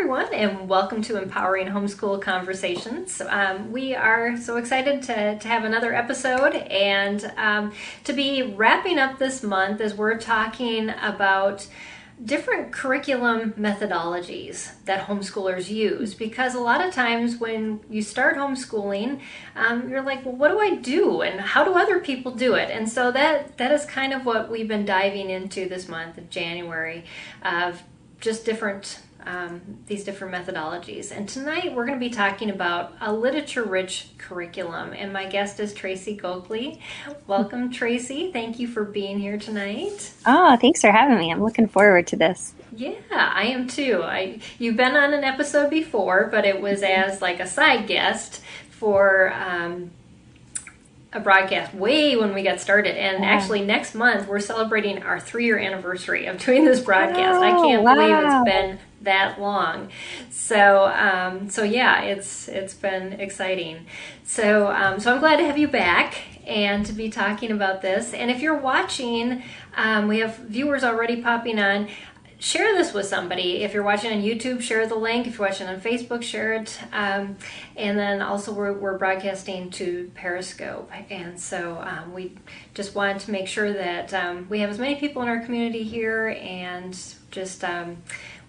everyone, and welcome to Empowering Homeschool Conversations. Um, we are so excited to, to have another episode and um, to be wrapping up this month as we're talking about different curriculum methodologies that homeschoolers use. Because a lot of times when you start homeschooling um, you're like well what do i do? And how do other people do it? And so that that is kind of what we've been diving into this month of january of just different um, these different methodologies. And tonight we're going to be talking about a literature rich curriculum. And my guest is Tracy Glockle. Welcome, Tracy. Thank you for being here tonight. Oh, thanks for having me. I'm looking forward to this. Yeah, I am too. I you've been on an episode before, but it was as like a side guest for um, a broadcast way when we got started. And wow. actually, next month we're celebrating our three year anniversary of doing this broadcast. I can't wow. believe it's been that long. So um, so yeah, it's it's been exciting. So um, so I'm glad to have you back and to be talking about this. And if you're watching, um, we have viewers already popping on share this with somebody. If you're watching on YouTube, share the link. If you're watching on Facebook, share it. Um, and then also, we're, we're, broadcasting to Periscope. And so um, we just wanted to make sure that um, we have as many people in our community here and just um,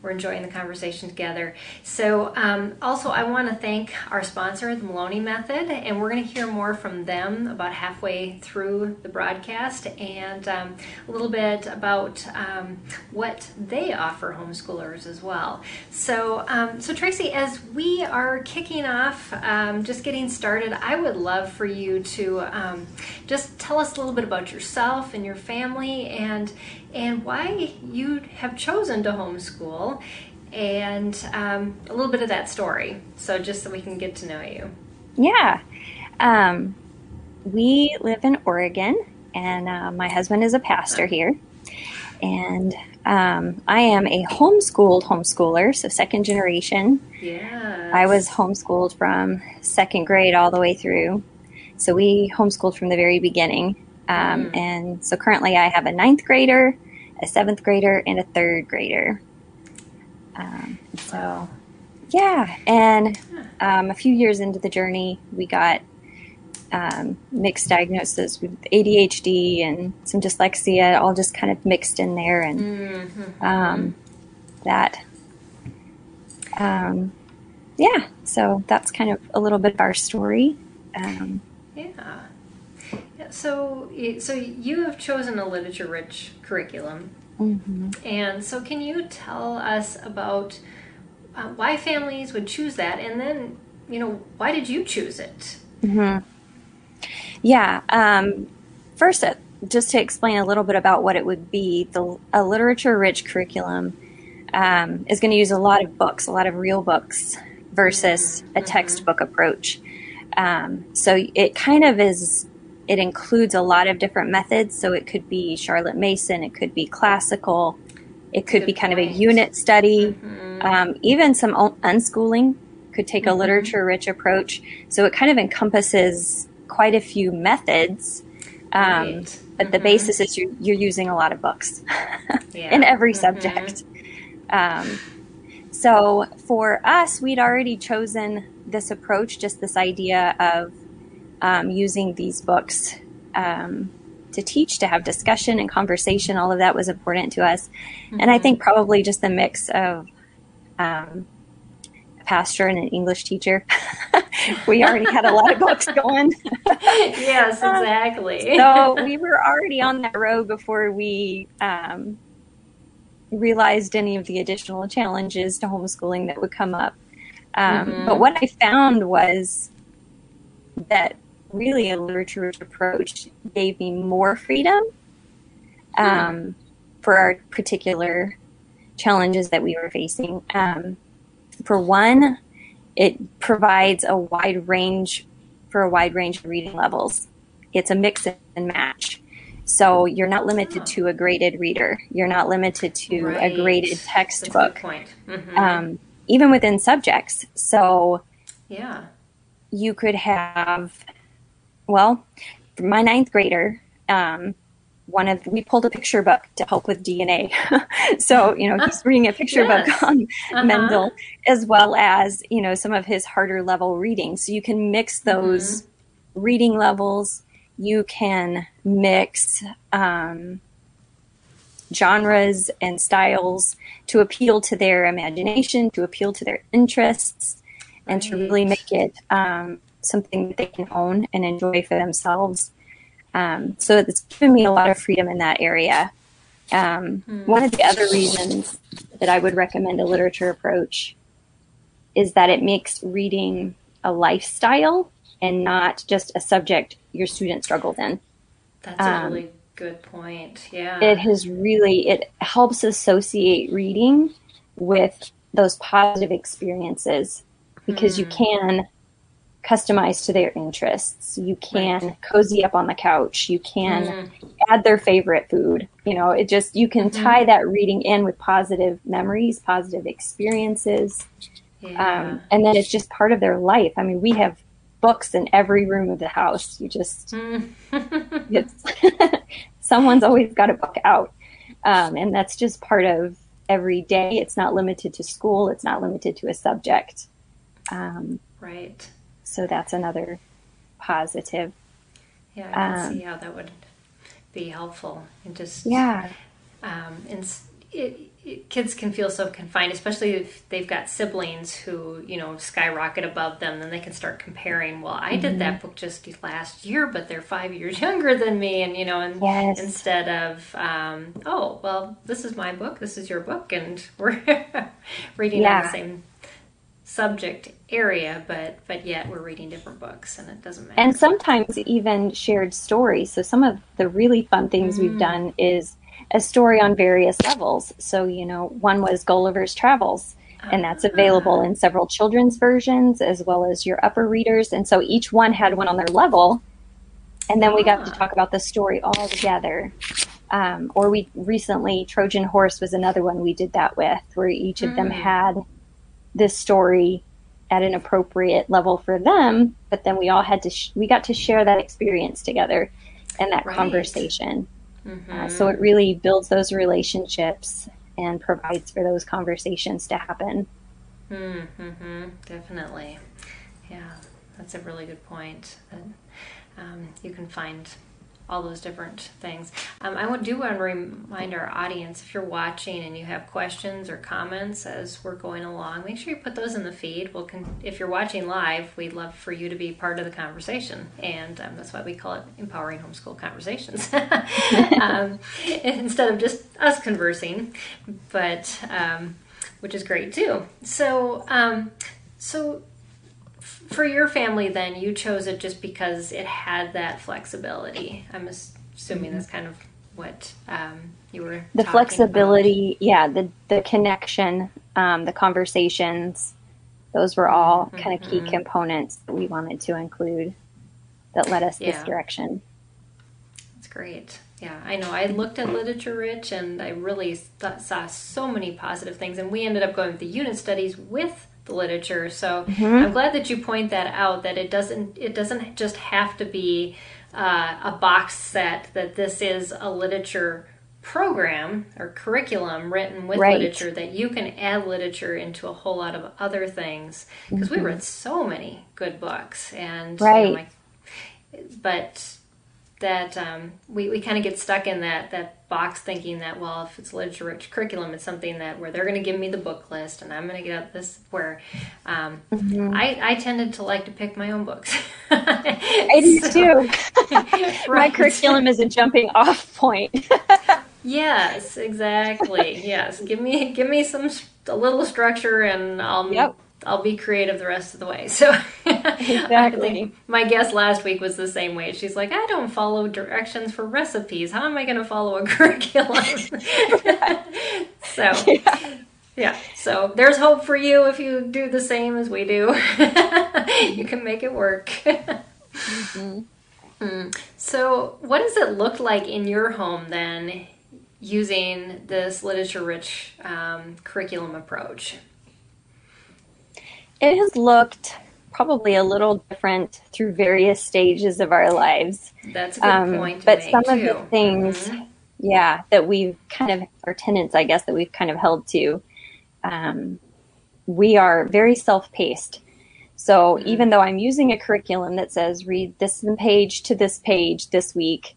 we're enjoying the conversation together. So, um, also, I want to thank our sponsor, the Maloney Method, and we're going to hear more from them about halfway through the broadcast and um, a little bit about um, what they offer homeschoolers as well. So, um, so Tracy, as we are kicking off, um, just getting started, I would love for you to um, just tell us a little bit about yourself and your family and and why you have chosen to homeschool and um, a little bit of that story. So, just so we can get to know you. Yeah. Um, we live in Oregon, and uh, my husband is a pastor here. And um, I am a homeschooled homeschooler, so second generation. Yeah. I was homeschooled from second grade all the way through. So we homeschooled from the very beginning. Um, mm. And so currently I have a ninth grader, a seventh grader, and a third grader. Um, so, yeah. And um, a few years into the journey, we got um, mixed diagnosis with ADHD and some dyslexia, all just kind of mixed in there. And mm-hmm. Um, that, um, yeah, so that's kind of a little bit of our story. Um, yeah so so you have chosen a literature-rich curriculum, mm-hmm. and so can you tell us about uh, why families would choose that, and then you know why did you choose it? Mm-hmm. Yeah. Um, first, uh, just to explain a little bit about what it would be, the a literature-rich curriculum um, is going to use a lot of books, a lot of real books, versus mm-hmm. a textbook approach. Um, so it kind of is it includes a lot of different methods. So it could be Charlotte Mason, it could be classical, it could Good be kind point. of a unit study, mm-hmm. um, even some unschooling could take mm-hmm. a literature rich approach. So it kind of encompasses quite a few methods. Um, right. But mm-hmm. the basis is you're, you're, using a lot of books yeah. in every mm-hmm. subject. Um, so for us, we'd already chosen this approach, just this idea of um, using these books um, to teach, to have discussion and conversation. All of that was important to us. Mm-hmm. And I think probably just the mix of um, a pastor and an English teacher. we already had a lot of books going. yes, exactly. so we were already on that road before we um, realized any of the additional challenges to homeschooling that would come up. Um, mm-hmm. But what I found was that really a literature approach gave me more freedom um, for our particular challenges that we were facing. Um, for one, it provides a wide range for a wide range of reading levels. It's a mix and match. So you're not limited to a graded reader. You're not limited to right. a graded textbook. Mm-hmm. Um, even within subjects. So yeah, you could have well, my ninth grader, um, one of we pulled a picture book to help with DNA. so you know he's reading a picture yes. book on uh-huh. Mendel as well as you know some of his harder level reading. So you can mix those mm-hmm. reading levels. You can mix um, genres and styles to appeal to their imagination, to appeal to their interests, right. and to really make it um, something that they can own and enjoy for themselves. Um, so it's given me a lot of freedom in that area. Um, mm. One of the other reasons that I would recommend a literature approach is that it makes reading a lifestyle and not just a subject your student struggles in. That's a um, really good point. Yeah. It has really it helps associate reading with those positive experiences because mm. you hmm. can customize to their interests. You can right. cozy up on the couch. You can mm-hmm. add their favorite food. You know, it just, you can mm-hmm. tie that reading in with positive memories, positive experiences. Yeah. Um, and then it's just part of their life. I mean, we have books in every room of the house. You just, mm. it's, someone's always got a book out. Um, and that's just part of every day. It's not limited to school. It's not limited to a subject. Um, right so that's another positive. Yeah, I can um, see how that would be helpful and just yeah. Um, and it, it, kids can feel so confined, especially if they've got siblings who you know skyrocket above them. Then they can start comparing. Well, I mm-hmm. did that mm-hmm. book just last year, but they're five years younger than me, and you know, and yes. instead of um, oh well, this is my book, this is your book, and we're reading yeah. the same subject area, but but yet we're reading different books, and it doesn't matter. And sometimes even shared stories. So some of the really fun things mm. we've done is a story on various levels. So you know, one was Gulliver's Travels. And that's ah. available in several children's versions as well as your upper readers. And so each one had one on their level. And then we got to ah. talk about the story all together. Um, or we recently, Trojan Horse was another one we did that with, where each of mm. them had this story at an appropriate level for them but then we all had to sh- we got to share that experience together and that right. conversation mm-hmm. uh, so it really builds those relationships and provides for those conversations to happen mm-hmm. definitely yeah that's a really good point um, you can find all those different things. Um, I do want to remind our audience if you're watching and you have questions or comments as we're going along, make sure you put those in the feed. We'll con- if you're watching live, we'd love for you to be part of the conversation, and um, that's why we call it empowering homeschool conversations um, instead of just us conversing, but um, which is great too. So, um, so for your family, then you chose it just because it had that flexibility. I'm assuming that's kind of what um, you were. The flexibility, about. yeah, the the connection, um, the conversations. Those were all mm-hmm. kind of key components that we wanted to include that led us yeah. this direction. That's great. Yeah, I know. I looked at Literature Rich and I really th- saw so many positive things. And we ended up going with the unit studies with the literature. So mm-hmm. I'm glad that you point that out. That it doesn't it doesn't just have to be uh, a box set. That this is a literature program or curriculum written with right. literature that you can add literature into a whole lot of other things because mm-hmm. we read so many good books and right. You know, but that um, we, we kind of get stuck in that that box thinking that well if it's literature rich curriculum it's something that where they're going to give me the book list and i'm going to get this where um, mm-hmm. I, I tended to like to pick my own books. I do so, too. Right. my curriculum is a jumping off point. Yes exactly. Yes. Give me give me some a little structure and i'll yep I'll be creative the rest of the way. So exactly. my guest last week was the same way. She's like, I don't follow directions for recipes. How am I going to follow a curriculum? so yeah. yeah. So there's hope for you if you do the same as we do. you can make it work. Mm-hmm. Mm. So what does it look like in your home then? Using this literature rich um, curriculum approach? It has looked probably a little different through various stages of our lives. That's a good um, point. but some too. of the things, mm-hmm. yeah, that we've kind of, our tenants, I guess, that we've kind of held to, um, we are very self paced. So mm-hmm. even though I'm using a curriculum that says read this page to this page this week,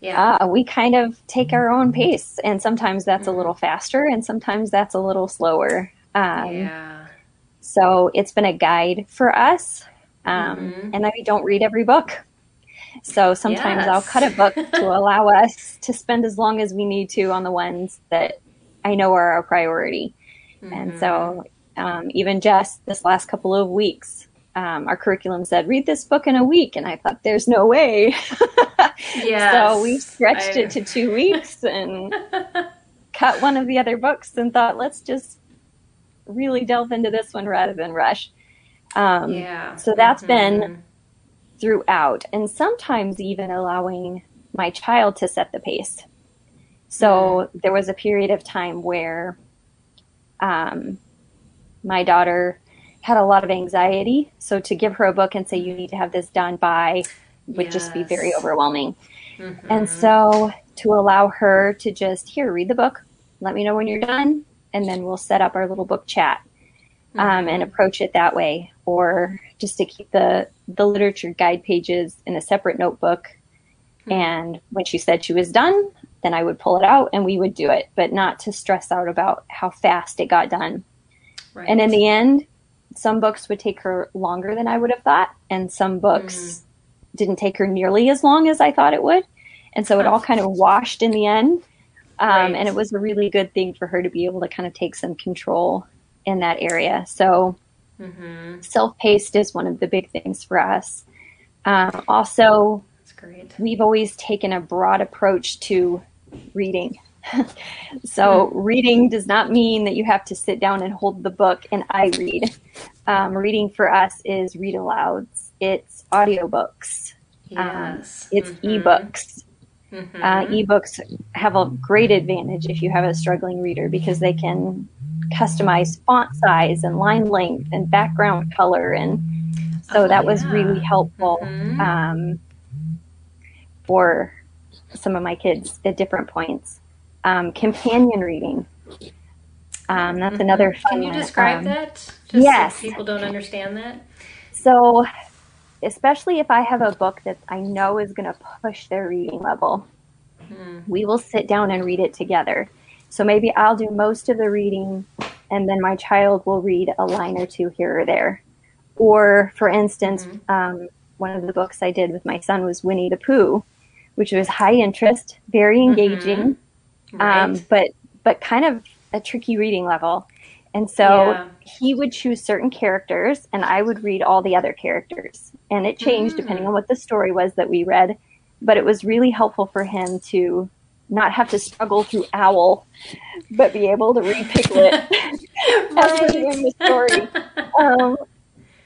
yeah, uh, we kind of take our own pace, and sometimes that's mm-hmm. a little faster, and sometimes that's a little slower. Um, yeah. So it's been a guide for us, um, mm-hmm. and we don't read every book. So sometimes yes. I'll cut a book to allow us to spend as long as we need to on the ones that I know are our priority. Mm-hmm. And so um, even just this last couple of weeks, um, our curriculum said, read this book in a week. And I thought, there's no way. yes, so we stretched I... it to two weeks and cut one of the other books and thought, let's just really delve into this one rather than rush. Um, yeah. So that's mm-hmm. been throughout, and sometimes even allowing my child to set the pace. So mm. there was a period of time where um, my daughter had a lot of anxiety. So to give her a book and say, you need to have this done by would yes. just be very overwhelming. Mm-hmm. And so to allow her to just, here, read the book, let me know when you're done, and then we'll set up our little book chat um, mm-hmm. and approach it that way. Or just to keep the, the literature guide pages in a separate notebook. Mm-hmm. And when she said she was done, then I would pull it out and we would do it, but not to stress out about how fast it got done. Right. And in the end, some books would take her longer than I would have thought, and some books mm. didn't take her nearly as long as I thought it would. And so it all kind of washed in the end. Um, right. And it was a really good thing for her to be able to kind of take some control in that area. So mm-hmm. self paced is one of the big things for us. Um, also, we've always taken a broad approach to reading. so reading does not mean that you have to sit down and hold the book and I read. Um, reading for us is read alouds. It's audiobooks. Um, yes. Um, it's mm-hmm. ebooks. Mm-hmm. Uh, ebooks have a great advantage if you have a struggling reader because they can customize font size and line length and background color and so oh, that yeah. was really helpful mm-hmm. um, for some of my kids at different points um, companion reading. Um, that's mm-hmm. another fun Can you describe um, that? Just yes. So people don't understand that. So, especially if I have a book that I know is going to push their reading level, mm. we will sit down and read it together. So maybe I'll do most of the reading, and then my child will read a line or two here or there. Or, for instance, mm-hmm. um, one of the books I did with my son was Winnie the Pooh, which was high interest, very mm-hmm. engaging. Mm-hmm right. um, but but kind of a tricky reading level. And so yeah. he would choose certain characters, and I would read all the other characters. And it changed mm. depending on what the story was that we read. But it was really helpful for him to not have to struggle through Owl, but be able to read Piglet as we're doing the story. Um,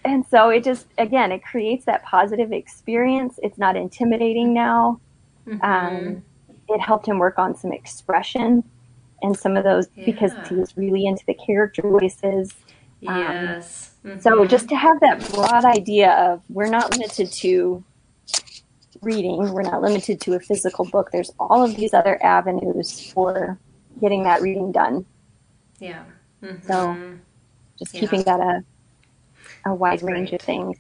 and so it just, again, it creates that positive experience. It's not intimidating now. Mm-hmm. Um, it helped him work on some expression and some of those yeah. because he was really into the character voices. Um, yes. Um, mm-hmm. So just to have that broad idea of we're not limited to reading, we're not limited to a physical book. There's all of these other avenues for getting that reading done. Yeah. Mm-hmm. So just yeah. keeping that a a wide range of things.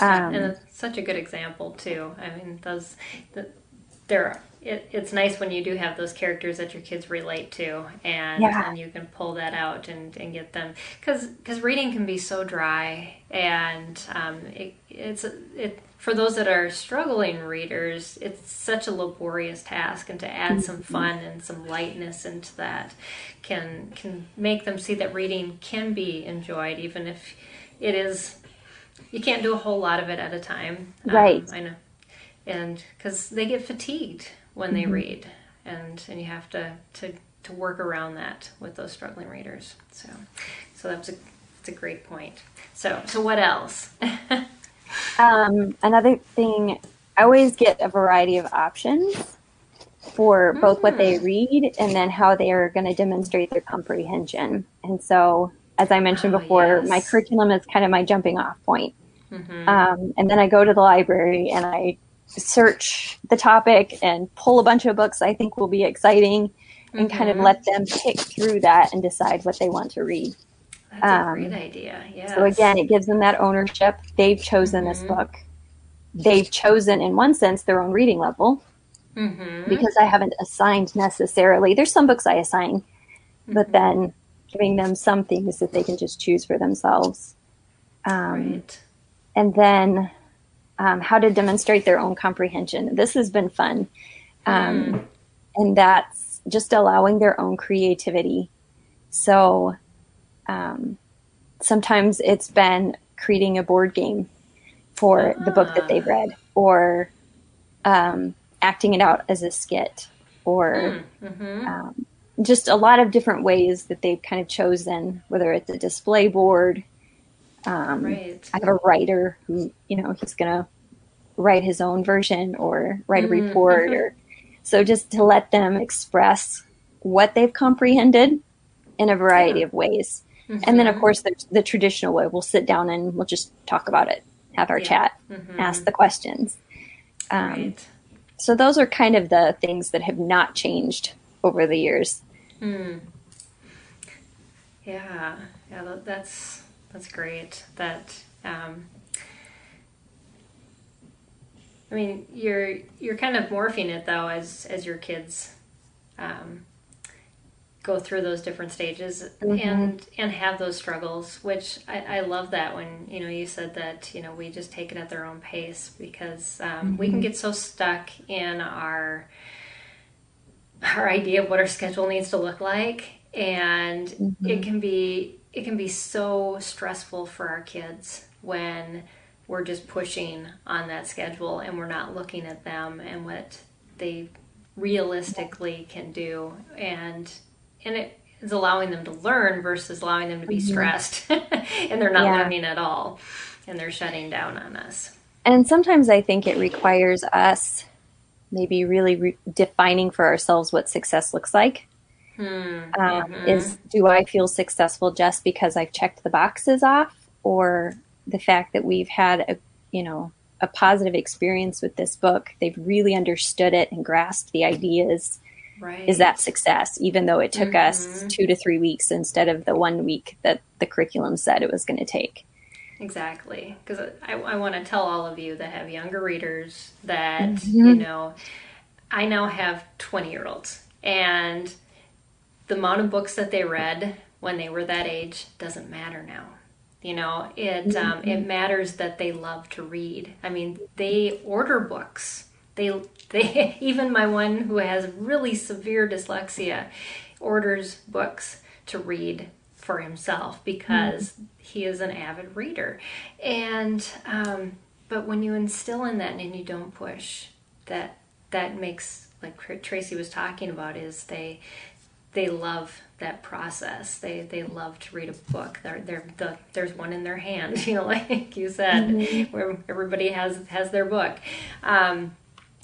Um, and it's such a good example too. I mean, those the, there it, it's nice when you do have those characters that your kids relate to and yeah. and you can pull that out and, and get them. Because reading can be so dry and um, it, it's it for those that are struggling readers it's such a laborious task and to add mm-hmm. some fun and some lightness into that can can make them see that reading can be enjoyed even if it is you can't do a whole lot of it at a time. Right. Um, i know. And because they get fatigued when they mm-hmm. read, and and you have to to to work around that with those struggling readers. So so that's a that's a great point. So so what else? um, another thing, I always get a variety of options for both mm. what they mm. read and then how they are going to demonstrate their comprehension. And so as I mentioned Oh, before, yes. my curriculum is kind of my jumping off point. Um, and then I go to the library and I search the topic and pull a bunch of books I think will be exciting and kind of let them pick through that and decide what they want to read. That's a Um, great idea. Yeah. So again, it gives them that ownership. They've chosen this book. They've chosen, in one sense, their own reading level Mm-hmm. because I haven't assigned necessarily. There's some books I assign, but then giving them some things that they can just choose for themselves. Um, Right. and then um, how to demonstrate their own comprehension. This has been fun. Um, And that's just allowing their own creativity. So um, sometimes it's been creating a board game for the book that they've read or um, acting it out as a skit or um, just a lot of different ways that they've kind of chosen, whether it's a display board, um, Right. I have a writer who, you know, he's going to write his own version or write a report or so just to let them express what they've comprehended in a variety of ways. And then of course there's the traditional way. We'll sit down and we'll just talk about it, have our Yeah. chat, ask the questions. Um, Right. So those are kind of the things that have not changed over the years. Yeah, yeah, tha- that's that's great. That um, I mean, you're you're kind of morphing it though as as your kids um, go through those different stages and and have those struggles. Which I, I love that when you know you said that you know we just take it at their own pace because um, we can get so stuck in our our idea of what our schedule needs to look like and it can be it can be so stressful for our kids when we're just pushing on that schedule and we're not looking at them and what they realistically can do and and it is allowing them to learn versus allowing them to be mm-hmm. stressed and they're not Yeah. learning at all and they're shutting down on us And sometimes I think it requires us maybe really re- defining for ourselves what success looks like. Hmm. Um, mm-hmm. Is do I feel successful just because I've checked the boxes off, or the fact that we've had a you know a positive experience with this book? They've really understood it and grasped the ideas. right Is that success? Even though it took us mm-hmm. two to three weeks instead of the one week that the curriculum said it was going to take. Exactly, because I, I want to tell all of you that have younger readers that you mm-hmm. know, I now have twenty year olds, and the amount of books that they read when they were that age doesn't matter now. You know, it um, it matters that they love to read. I mean, they order books. They they even my one who has really severe dyslexia orders books to read for himself because he is an avid reader. And um, but when you instill in that and you don't push, that that makes like Tracy was talking about is they they love that process. They they love to read a book. They're, they're the, there's one in their hand, you know, like you said, where everybody has has their book um,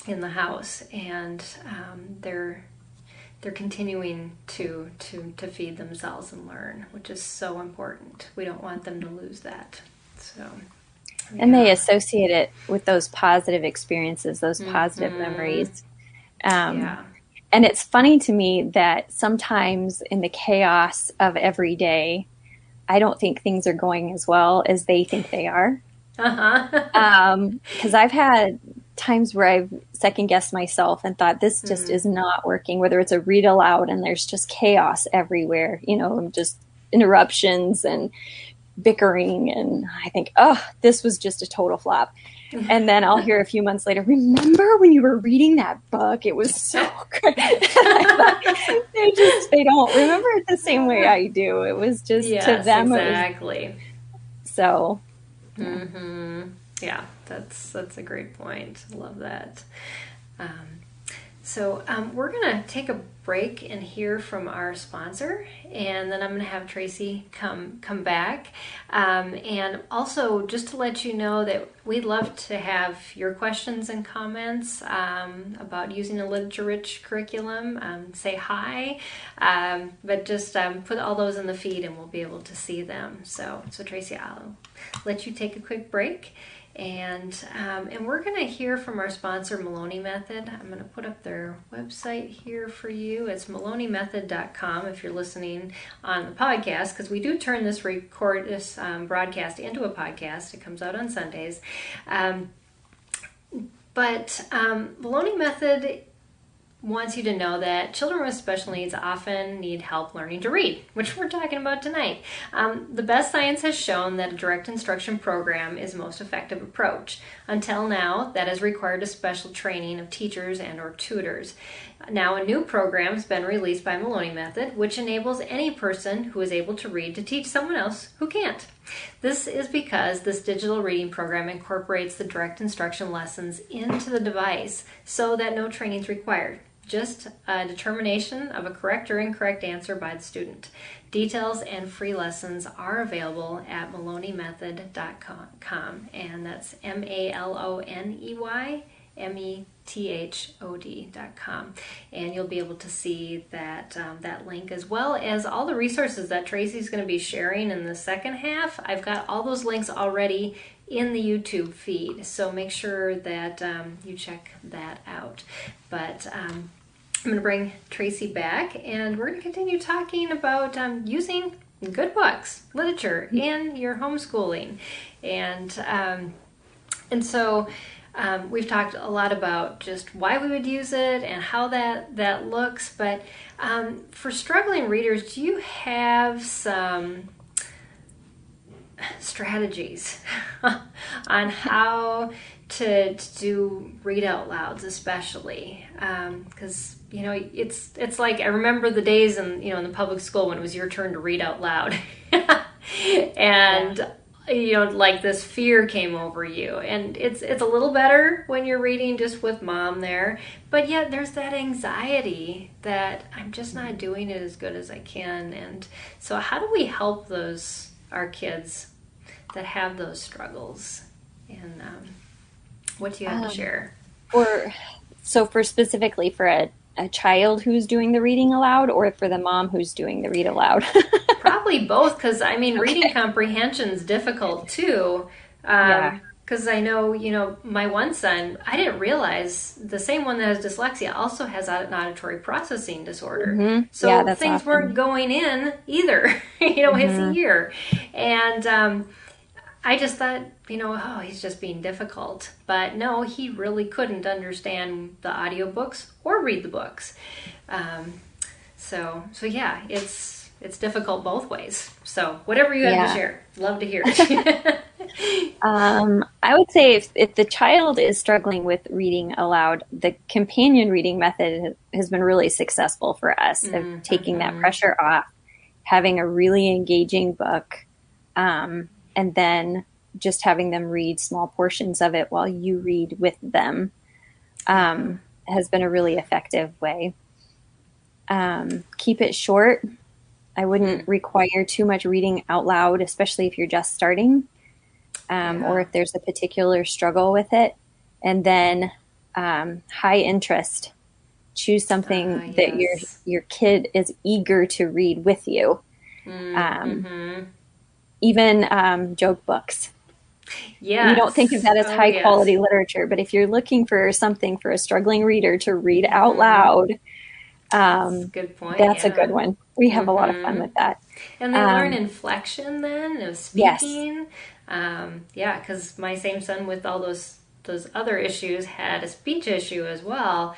in the house, and um, they're they're continuing to to to feed themselves and learn, which is so important. We don't want them to lose that. So and they associate it with those positive experiences, those positive memories. Um, yeah, And it's funny to me that sometimes in the chaos of every day, I don't think things are going as well as they think they are. uh huh, Because I've had times where I've second guessed myself and thought this just Mm. is not working, whether it's a read aloud and there's just chaos everywhere, you know, just interruptions and bickering. And I think, oh, this was just a total flop. And then I'll hear a few months later, remember when you were reading that book? It was so thought, they just, they don't remember it the same way I do. It was just yes, to them. It was, exactly. so hmm Yeah, that's that's a great point. Love that. Um, So um, we're going to take a break and hear from our sponsor, and then I'm going to have Tracy come come back. Um, and also, just to let you know that we'd love to have your questions and comments um, about using a literature-rich curriculum. Um, say hi, um, but just um, put all those in the feed, and we'll be able to see them. So, so Tracy, I'll let you take a quick break and um, and we're going to hear from our sponsor Maloney Method. I'm going to put up their website here for you. It's maloneymethod.com if you're listening on the podcast because we do turn this record this um, broadcast into a podcast. It comes out on Sundays. Um, but um, Maloney Method wants you to know that children with special needs often need help learning to read, which we're talking about tonight. Um, the best science has shown that a direct instruction program is the most effective approach. Until now, that has required a special training of teachers and or tutors. Now, a new program has been released by Maloney Method, which enables any person who is able to read to teach someone else who can't. This is because this digital reading program incorporates the direct instruction lessons into the device so that no training is required just a determination of a correct or incorrect answer by the student. Details and free lessons are available at maloneymethod.com, and that's M A L O N E Y M E T H O D.com. And you'll be able to see that, um, that link as well as all the resources that Tracy's going to be sharing in the second half. I've got all those links already in the YouTube feed. So make sure that um, you check that out. But um, I'm going to bring Tracy back and we're going to continue talking about um, using good books, literature in your homeschooling. And, um, and so um, we've talked a lot about just why we would use it and how that, that looks. But um, for struggling readers, do you have some strategies on how to, to do read out louds, especially because um, you know it's it's like I remember the days in you know in the public school when it was your turn to read out loud, and. Yeah. You know, like this fear came over you, and it's it's a little better when you're reading just with mom there, but yet there's that anxiety that I'm just not doing it as good as I can, and so how do we help those our kids that have those struggles. And um, what do you have um, to share? Or so for specifically for a, a child who's doing the reading aloud, or for the mom who's doing the read aloud? Probably both, because I mean, okay. reading comprehension is difficult too. Um, yeah because I know, you know, my one son, I didn't realize the same one that has dyslexia also has an auditory processing disorder. Mm-hmm. So yeah, things often. weren't going in either, you know, mm-hmm. his ear. And um, I just thought, you know, oh, he's just being difficult. But no, he really couldn't understand the audiobooks or read the books. Um, so, so yeah, it's it's difficult both ways. So, whatever you have yeah. to share, love to hear it. um, I would say if, if the child is struggling with reading aloud, the companion reading method has been really successful for us mm-hmm. of taking that mm-hmm. pressure off, having a really engaging book. Um, and then just having them read small portions of it while you read with them um, has been a really effective way. Um, keep it short. I wouldn't mm. require too much reading out loud, especially if you're just starting um, yeah. or if there's a particular struggle with it. And then um, high interest. Choose something uh, yes. that your your kid is eager to read with you. Mm, um, mm-hmm even um, joke books. Yeah, you don't think of that as oh, high yes. quality literature, but if you're looking for something for a struggling reader to read out mm-hmm. loud, um, good point. That's yeah. a good one. We have mm-hmm. a lot of fun mm-hmm. with that. And they um, learn inflection then of speaking. Yes. Um, yeah, because my same son with all those those other issues had a speech issue as well,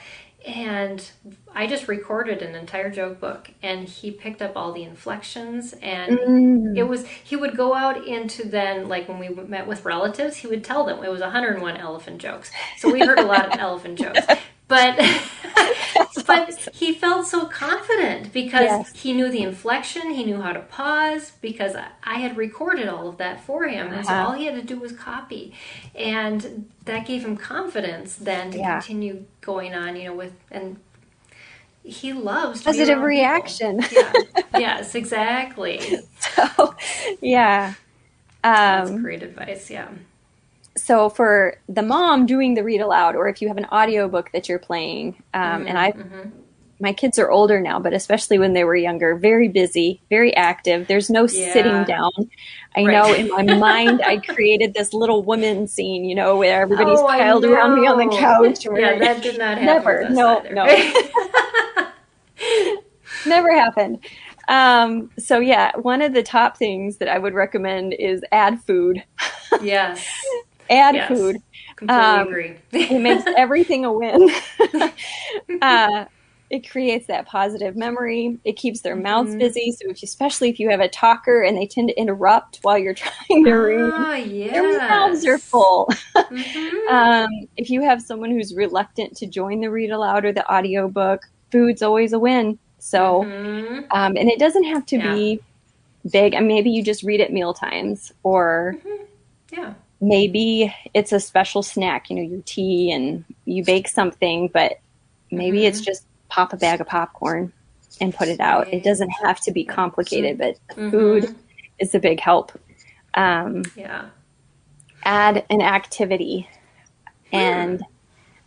and I just recorded an entire joke book and he picked up all the inflections and mm. it was he would go out into then like when we met with relatives he would tell them it was 101 elephant jokes so we heard a lot of elephant jokes but but he felt so confident because Yes. he knew the inflection, he knew how to pause because I- had recorded all of that for him, and so Uh-huh. all he had to do was copy, and that gave him confidence then to Yeah. continue going on, you know, with and he loves Positive reaction. Yeah. yes, exactly. so, yeah. That's Um, great advice. Yeah. So for the mom doing the read aloud, or if you have an audiobook that you're playing, um, and I, Mhm. my kids are older now, but especially when they were younger, very busy, very active. There's no Yeah. sitting down. I Right. know in my mind I created this little woman scene, you know, where everybody's Oh, piled around me on the couch. Yeah, where- that did not happen. Never. No, either. no. Never happened. Um, so yeah, one of the top things that I would recommend is add food. yes. Add Yes. food. Completely Um, agree. It makes everything a win. uh, it creates that positive memory. It keeps their mouths Mhm. busy. So if you, especially if you have a talker and they tend to interrupt while you're trying to read, Ah, yes. their mouths are full. Mhm. um, if you have someone who's reluctant to join the read aloud or the audiobook, food's always a win. So, Mhm. um, and it doesn't have to be big. And maybe you just read at meal times, or Yeah. Maybe it's a special snack. You know, your tea and you bake something, but maybe Mhm. it's just pop a bag of popcorn and put it out. It doesn't have to be complicated, but Mhm. food is a big help. Um, Yeah. add an activity and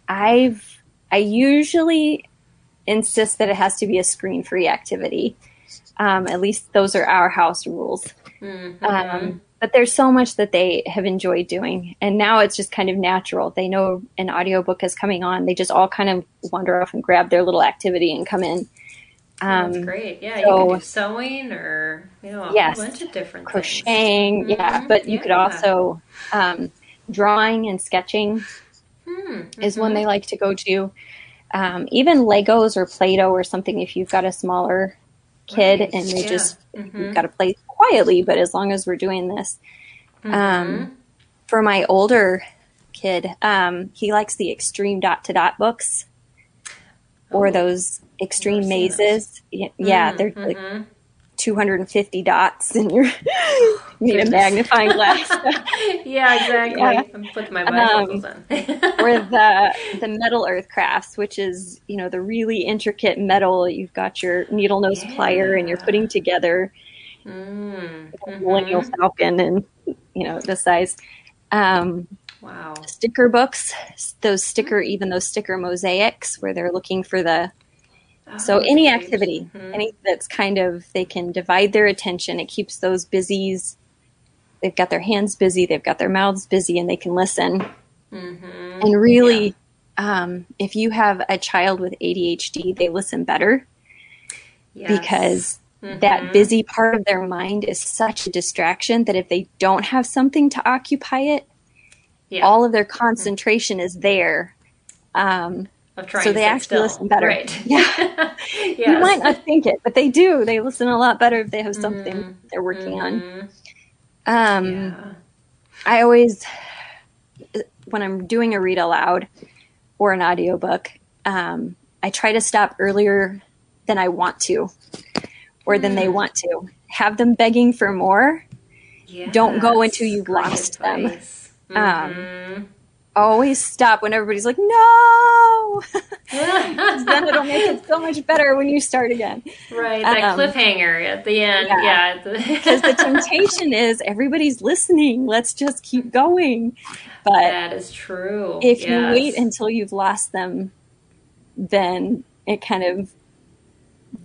i've i usually insist that it has to be a screen free activity um, at least those are our house rules Mhm. um, but there's so much that they have enjoyed doing and now it's just kind of natural they know an audiobook is coming on they just all kind of wander off and grab their little activity and come in um, That's great. Yeah, so- you can do sewing or you know a Yes. whole bunch of different things. crocheting yeah Mhm. but you could also um, drawing and sketching Hmm. is one Mhm. they like to go to. Um, even Legos or Play-Doh or something. If you've got a smaller kid Right, and they yeah. just Mhm. you've got to play quietly, but as long as we're doing this, Mhm. um, for my older kid, um, he likes the extreme dot to dot books or Oh, those extreme seen those. mazes. Yeah, Mm, they're like mhm. 250 dots, and you're you need a magnifying glass. yeah, exactly. Yeah. I'm putting my Um, on. or the the metal earth crafts, which is you know the really intricate metal. You've got your needle nose plier, and you're putting together Mm, a Millennial mhm. Falcon, and you know the size. Um, Wow. sticker books, those sticker, even those sticker mosaics, where they're looking for the so Oh, any great. activity, Mhm. any that's kind of they can divide their attention. It keeps those busies. They've got their hands busy, they've got their mouths busy, and they can listen. Mhm. And really, um, if you have a child with ADHD, they listen better Yes. because that Mhm. busy part of their mind is such a distraction that if they don't have something to occupy it, yeah. all of their concentration is there. Um, so they actually still. listen better. Right. Yeah. yes. You might not think it, but they do. They listen a lot better if they have something Mhm. they're working on. Mhm. Um, Yeah. I always, when I'm doing a read aloud or an audiobook, um, I try to stop earlier than I want to or than they want to. Have them begging for more. Don't go until you've lost them. advice. Um, Mhm. Always stop when everybody's like, no. then it'll make it so much better when you start again. right, that um, cliffhanger at the end. yeah. Yeah. Because the temptation is everybody's listening. Let's just keep going. But that is true. if you wait until you've lost them, then it kind of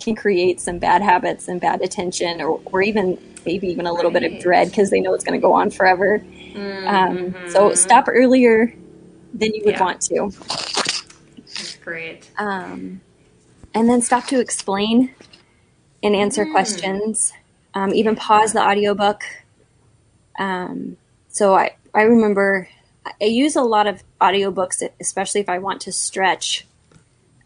can create some bad habits and bad attention, or, or even maybe even a little bit of dread because they know it's going to go on forever. Um, Mhm. so stop earlier than you would Yeah. want to, That's great. um, and then stop to explain and answer Mm. questions. Um, even pause the audiobook. Um, so I, I remember I use a lot of audiobooks, especially if I want to stretch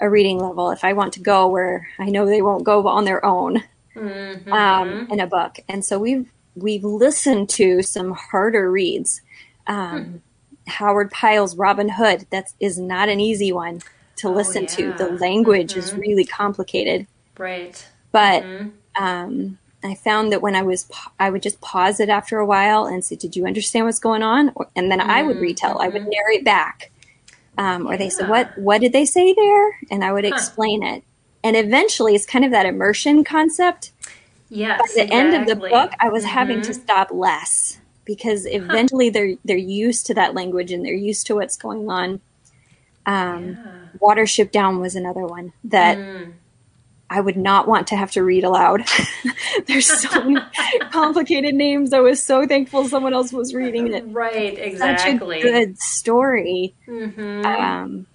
a reading level, if I want to go where I know they won't go on their own Mhm. um, in a book. And so we've we've listened to some harder reads. Um, Howard Pyle's Robin Hood. That is not an easy one to Oh, listen to. The language is Mhm. really complicated. Right. But Mhm. um, I found that when I was, pa- I would just pause it after a while and say, "Did you understand what's going on?" And then I would Mm, retell. I would mhm. narrate back, um, or they said, "What? What did they say there?" And I would Huh. explain it. And eventually, it's kind of that immersion concept. Yes. By the end of the book, I was having to Mhm. stop less because eventually they're they're used to that language and they're used to what's going on. Um, Yeah. Watership Down was another one that Mm. I would not want to have to read aloud. There's so many complicated names. I was so thankful someone else was reading it. Right. exactly. Such a good story. Mhm. Um,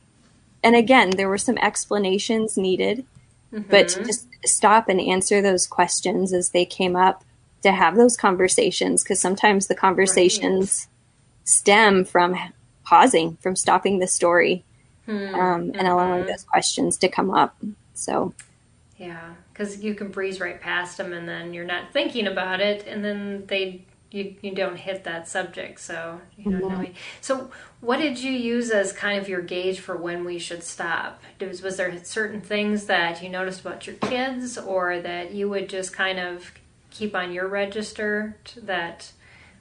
and again, there were some explanations needed, but to Mhm. just stop and answer those questions as they came up, to have those conversations, because sometimes the conversations stem from pausing, from stopping the story, Hmm. um, and allowing Mhm. those questions to come up. So, Yeah, because you can breeze right past them, and then you're not thinking about it, and then they you you don't hit that subject, so you don't know. So, what did you use as kind of your gauge for when we should stop? Was was there certain things that you noticed about your kids, or that you would just kind of keep on your register that,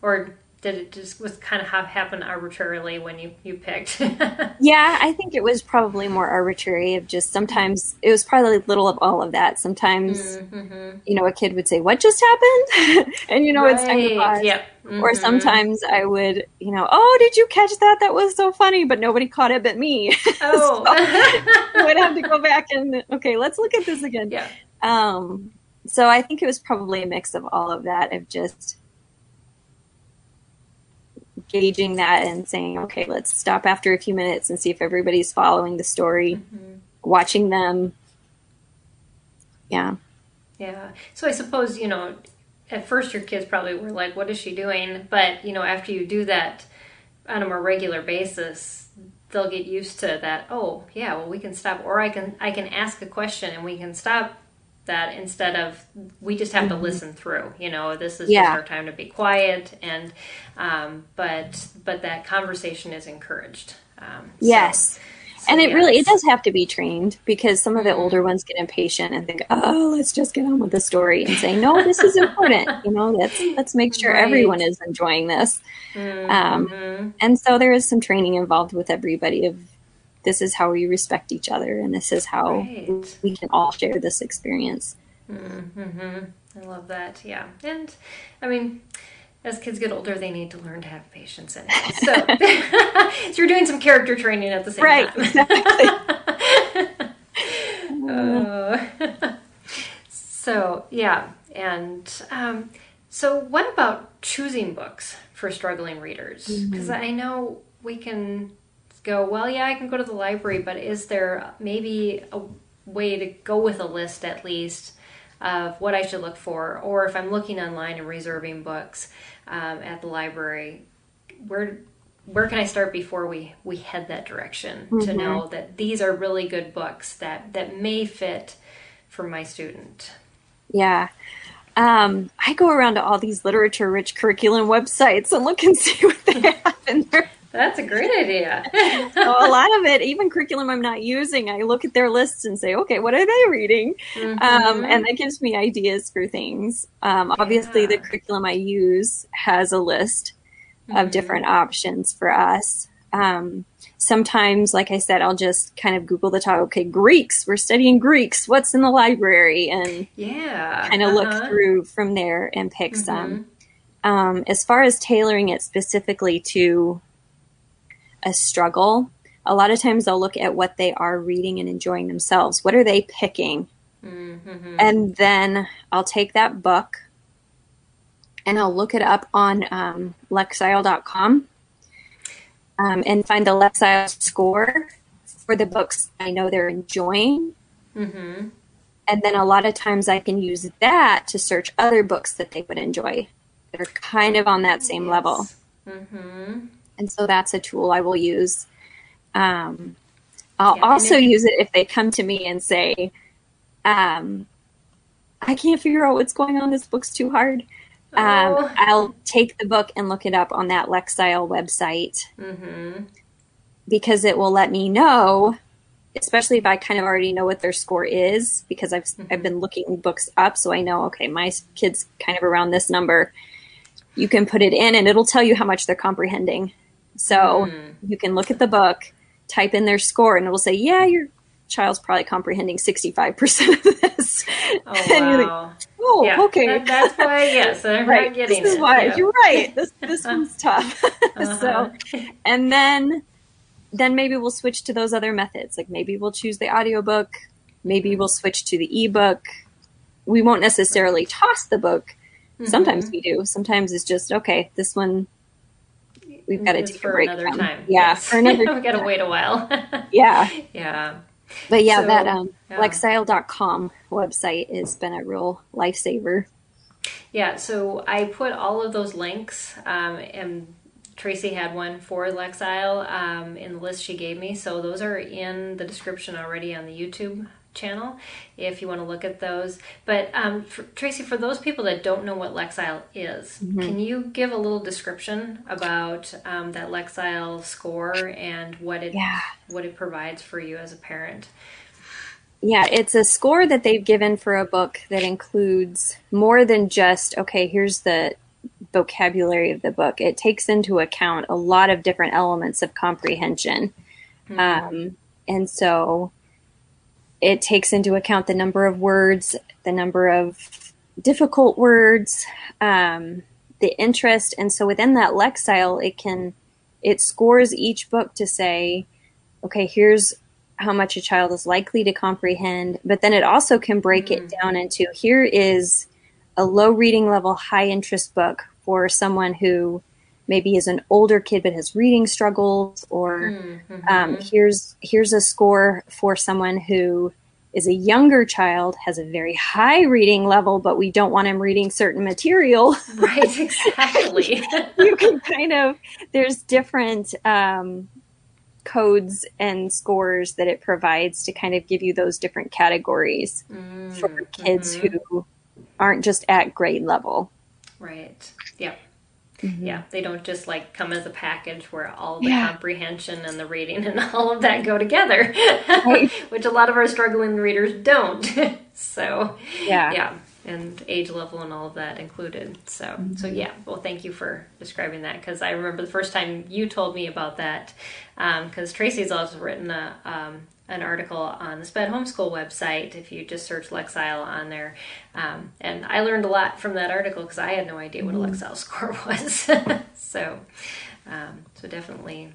or did it just was kind of ha- happen arbitrarily when you you picked? yeah, I think it was probably more arbitrary of just sometimes it was probably little of all of that. Sometimes, mm-hmm. you know, a kid would say, What just happened? and you know, it's time to pause. Yep. Or Mhm. sometimes I would, you know, oh, did you catch that? That was so funny, but nobody caught it but me. Oh. I would have to go back and okay, let's look at this again. yeah. Um, so I think it was probably a mix of all of that of just gauging that and saying, okay, let's stop after a few minutes and see if everybody's following the story, Mhm. watching them. Yeah. Yeah. So I suppose, you know, at first your kids probably were like, what is she doing? But, you know, after you do that on a more regular basis, they'll get used to that. Oh, yeah, well, we can stop. Or I can, I can ask a question and we can stop that instead of we just have to listen through you know this is Yeah. just our time to be quiet and um, but but that conversation is encouraged um, Yes. so and it really it does have to be trained because some of the Mhm. older ones get impatient and think, "Oh, let's just get on with the story," and say, "No, this is important. you know, let's let's make sure Right. everyone is enjoying this." Um, Mhm. And so there is some training involved with everybody of this is how we respect each other and this is how Right. we can all share this experience. Mm-hmm. I love that. Yeah, and I mean, as kids get older, they need to learn to have patience. Anyway. So, so you're doing some character training at the same Right, time. Uh, so yeah, and um, so what about choosing books for struggling readers? Because I know we can go, well, yeah, I can go to the library, but is there maybe a way to go with a list at least of what I should look for, or if I'm looking online and reserving books um, at the library, where where can I start before we we head that direction to Mhm. know that these are really good books that that may fit for my student? Yeah. Um, I go around to all these literature rich curriculum websites and look and see what they have in there. That's a great idea. So a lot of it, even curriculum I'm not using, I look at their lists and say, okay, what are they reading? Um, Mhm. and that gives me ideas for things. Um, obviously, the curriculum I use has a list of Mhm. different options for us. Um, sometimes, like I said, I'll just kind of Google the topic. Okay, Greeks. We're studying Greeks. What's in the library? And yeah, kind of look uh-huh. through from there and pick Mhm. some. Um, as far as tailoring it specifically to a struggle, a lot of times I'll look at what they are reading and enjoying themselves. What are they picking? Mhm. And then I'll take that book and I'll look it up on um, Lexile.com um, and find the Lexile score for the books I know they're enjoying. Mhm. And then a lot of times I can use that to search other books that they would enjoy that are kind of on that same level. Mm-hmm. And so that's a tool I will use. Um, I'll Yeah, also if- use it if they come to me and say, um, I can't figure out what's going on. This book's too hard. Um, Oh. I'll take the book and look it up on that Lexile website Mm-hmm. because it will let me know especially if I kind of already know what their score is because I've mm-hmm. I've been looking books up, so I know okay, my kid's kind of around this number. You can put it in, and it'll tell you how much they're comprehending. So mm. you can look at the book, type in their score, and it will say, "Yeah, your child's probably comprehending sixty five percent of this." Oh wow! Like, oh, yeah, okay. That, that's why. Yes, I'm right. not getting this is it. why yeah. you're right. This this one's tough. uh-huh. so, and then then maybe we'll switch to those other methods. Like maybe we'll choose the audiobook, maybe we'll switch to the ebook. We won't necessarily toss the book. Mm-hmm. Sometimes we do. Sometimes it's just okay, this one we've got to take for a break another from. time. Yeah, yes. for another We've got to wait a while. yeah. Yeah. But yeah, So, that um yeah. lexile.com website has been a real lifesaver. Yeah, so I put all of those links, um, and Tracy had one for Lexile um, in the list she gave me. So those are in the description already on the YouTube channel if you want to look at those. But um, for, Tracy, for those people that don't know what Lexile is, can you give a little description about um, that Lexile score and what it Yeah. what it provides for you as a parent? Yeah, it's a score that they've given for a book that includes more than just, okay, here's the vocabulary of the book. It takes into account a lot of different elements of comprehension. Um, and so it takes into account the number of words, the number of difficult words, um, the interest. And so within that Lexile, it can, it scores each book to say, okay, here's how much a child is likely to comprehend, but then it also can break it down into here is a low reading level, high interest book for someone who maybe is an older kid but has reading struggles, or um, here's here's a score for someone who is a younger child has a very high reading level, but we don't want him reading certain material. Right, exactly. you can kind of there's different um, codes and scores that it provides to kind of give you those different categories for kids who aren't just at grade level. Right. Yep. Mm-hmm. Yeah, they don't just like come as a package where all the Yeah. comprehension and the reading and all of that go together, Right. which a lot of our struggling readers don't. so, Yeah. yeah, and age level and all of that included. So, so mm-hmm. yeah. Well, thank you for describing that because I remember the first time you told me about that um, because Tracy's also written a. Um, an article on the SPED Homeschool website if you just search Lexile on there. Um, and I learned a lot from that article because I had no idea what a Lexile score was. so, um, so definitely.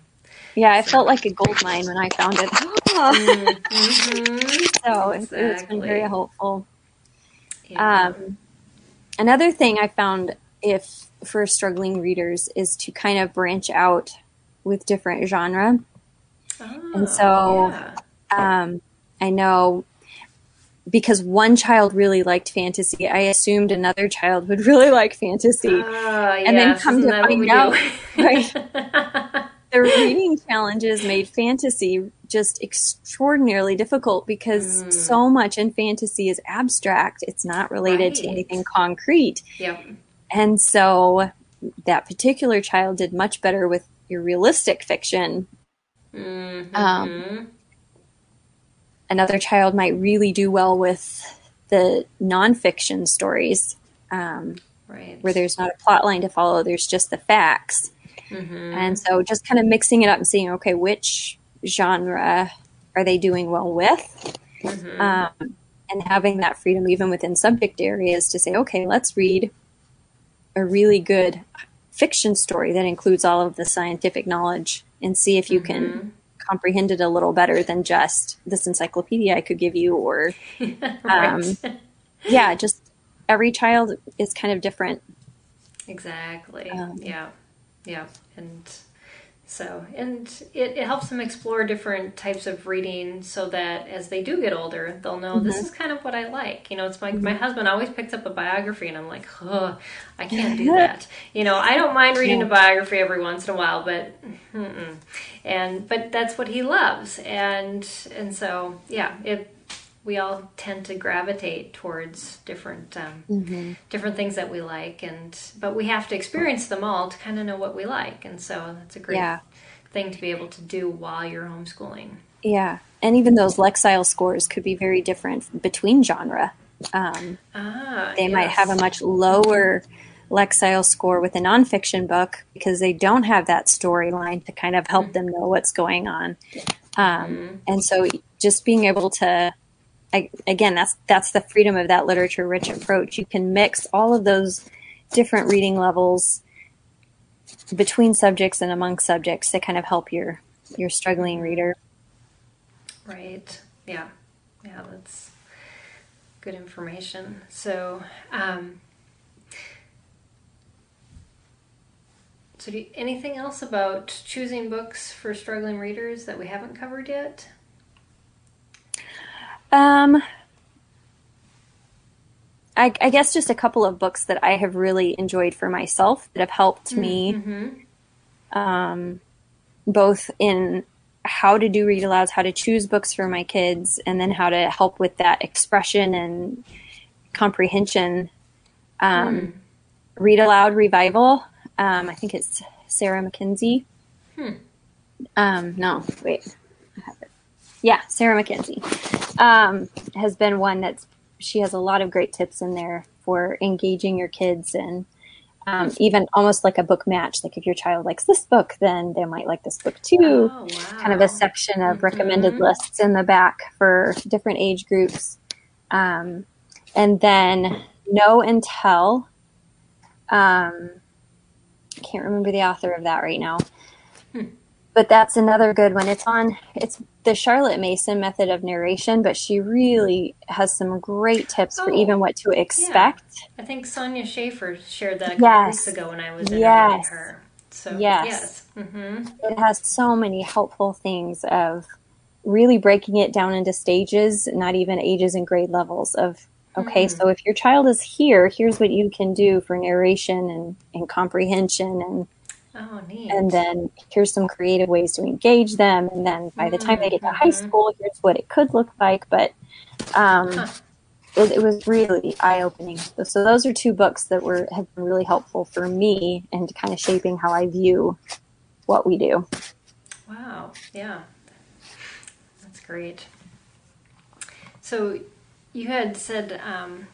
Yeah, I felt like a gold mine when I found it. So it's, it's been very helpful. Yeah. Um, another thing I found if for struggling readers is to kind of branch out with different genre. Oh, and so- yeah. Um, I know because one child really liked fantasy, I assumed another child would really like fantasy. Ah, and then come to find out, right? the reading challenges made fantasy just extraordinarily difficult because Mm. so much in fantasy is abstract. It's not related to anything concrete. yep. And so that particular child did much better with your realistic fiction. Mhm. Um, another child might really do well with the nonfiction stories um, right. where there's not a plot line to follow, there's just the facts. Mhm. And so just kind of mixing it up and seeing, okay, which genre are they doing well with? Mhm. Um, and having that freedom even within subject areas to say, okay, let's read a really good fiction story that includes all of the scientific knowledge and see if you can comprehend it a little better than just this encyclopedia I could give you or right. yeah, just every child is kind of different. Exactly. Um, yeah. Yeah. And so, and it, it helps them explore different types of reading so that as they do get older, they'll know this mm-hmm. is kind of what I like. You know, it's like my mm-hmm. husband always picks up a biography and I'm like, oh, I can't do that. You know, I don't mind reading a biography every once in a while, but, mm-mm. and, but that's what he loves. And, and so, yeah, it, we all tend to gravitate towards different um, different things that we like and but we have to experience them all to kind of know what we like and so that's a great Yeah. thing to be able to do while you're homeschooling Yeah, and even those Lexile scores could be very different between genre. Um, Ah, they might have a much lower Lexile score with a nonfiction book because they don't have that storyline to kind of help them know what's going on. Um, And so, just being able to, I, again, that's that's the freedom of that literature rich approach. You can mix all of those different reading levels between subjects and among subjects to kind of help your your struggling reader. Right. Yeah. Yeah, that's good information. So, um, so you, anything else about choosing books for struggling readers that we haven't covered yet? Um, I, I guess just a couple of books that I have really enjoyed for myself that have helped me, Mm-hmm. um, both in how to do read alouds, how to choose books for my kids, and then how to help with that expression and comprehension. Um, Read aloud revival. Um, I think it's Sarah Mackenzie. Hmm. Um, no, wait. I have it. Yeah, Sarah Mackenzie um, has been one that's she has a lot of great tips in there for engaging your kids and um, even almost like a book match. Like if your child likes this book, then they might like this book too. Oh, wow. Kind of a section of recommended Mhm. lists in the back for different age groups. Um, and then Know and Tell. Um, I can't remember the author of that right now. Hmm. But that's another good one. It's on it's the Charlotte Mason method of narration, but she really has some great tips for Oh, even what to expect. I think Sonya Shafer shared that a couple Yes. weeks ago when I was interviewing Yes. her. So, Yes. yes. Mm-hmm. It has so many helpful things of really breaking it down into stages, not even ages and grade levels of okay, Hmm. so if your child is here, here's what you can do for narration and, and comprehension and Oh, neat. and then here's some creative ways to engage them and then by the time they get to high Mhm. school here's what it could look like but um, Huh. it, it was really eye-opening so those are two books that were have been really helpful for me and kind of shaping how i view what we do Wow. Yeah. That's great. So you had said um,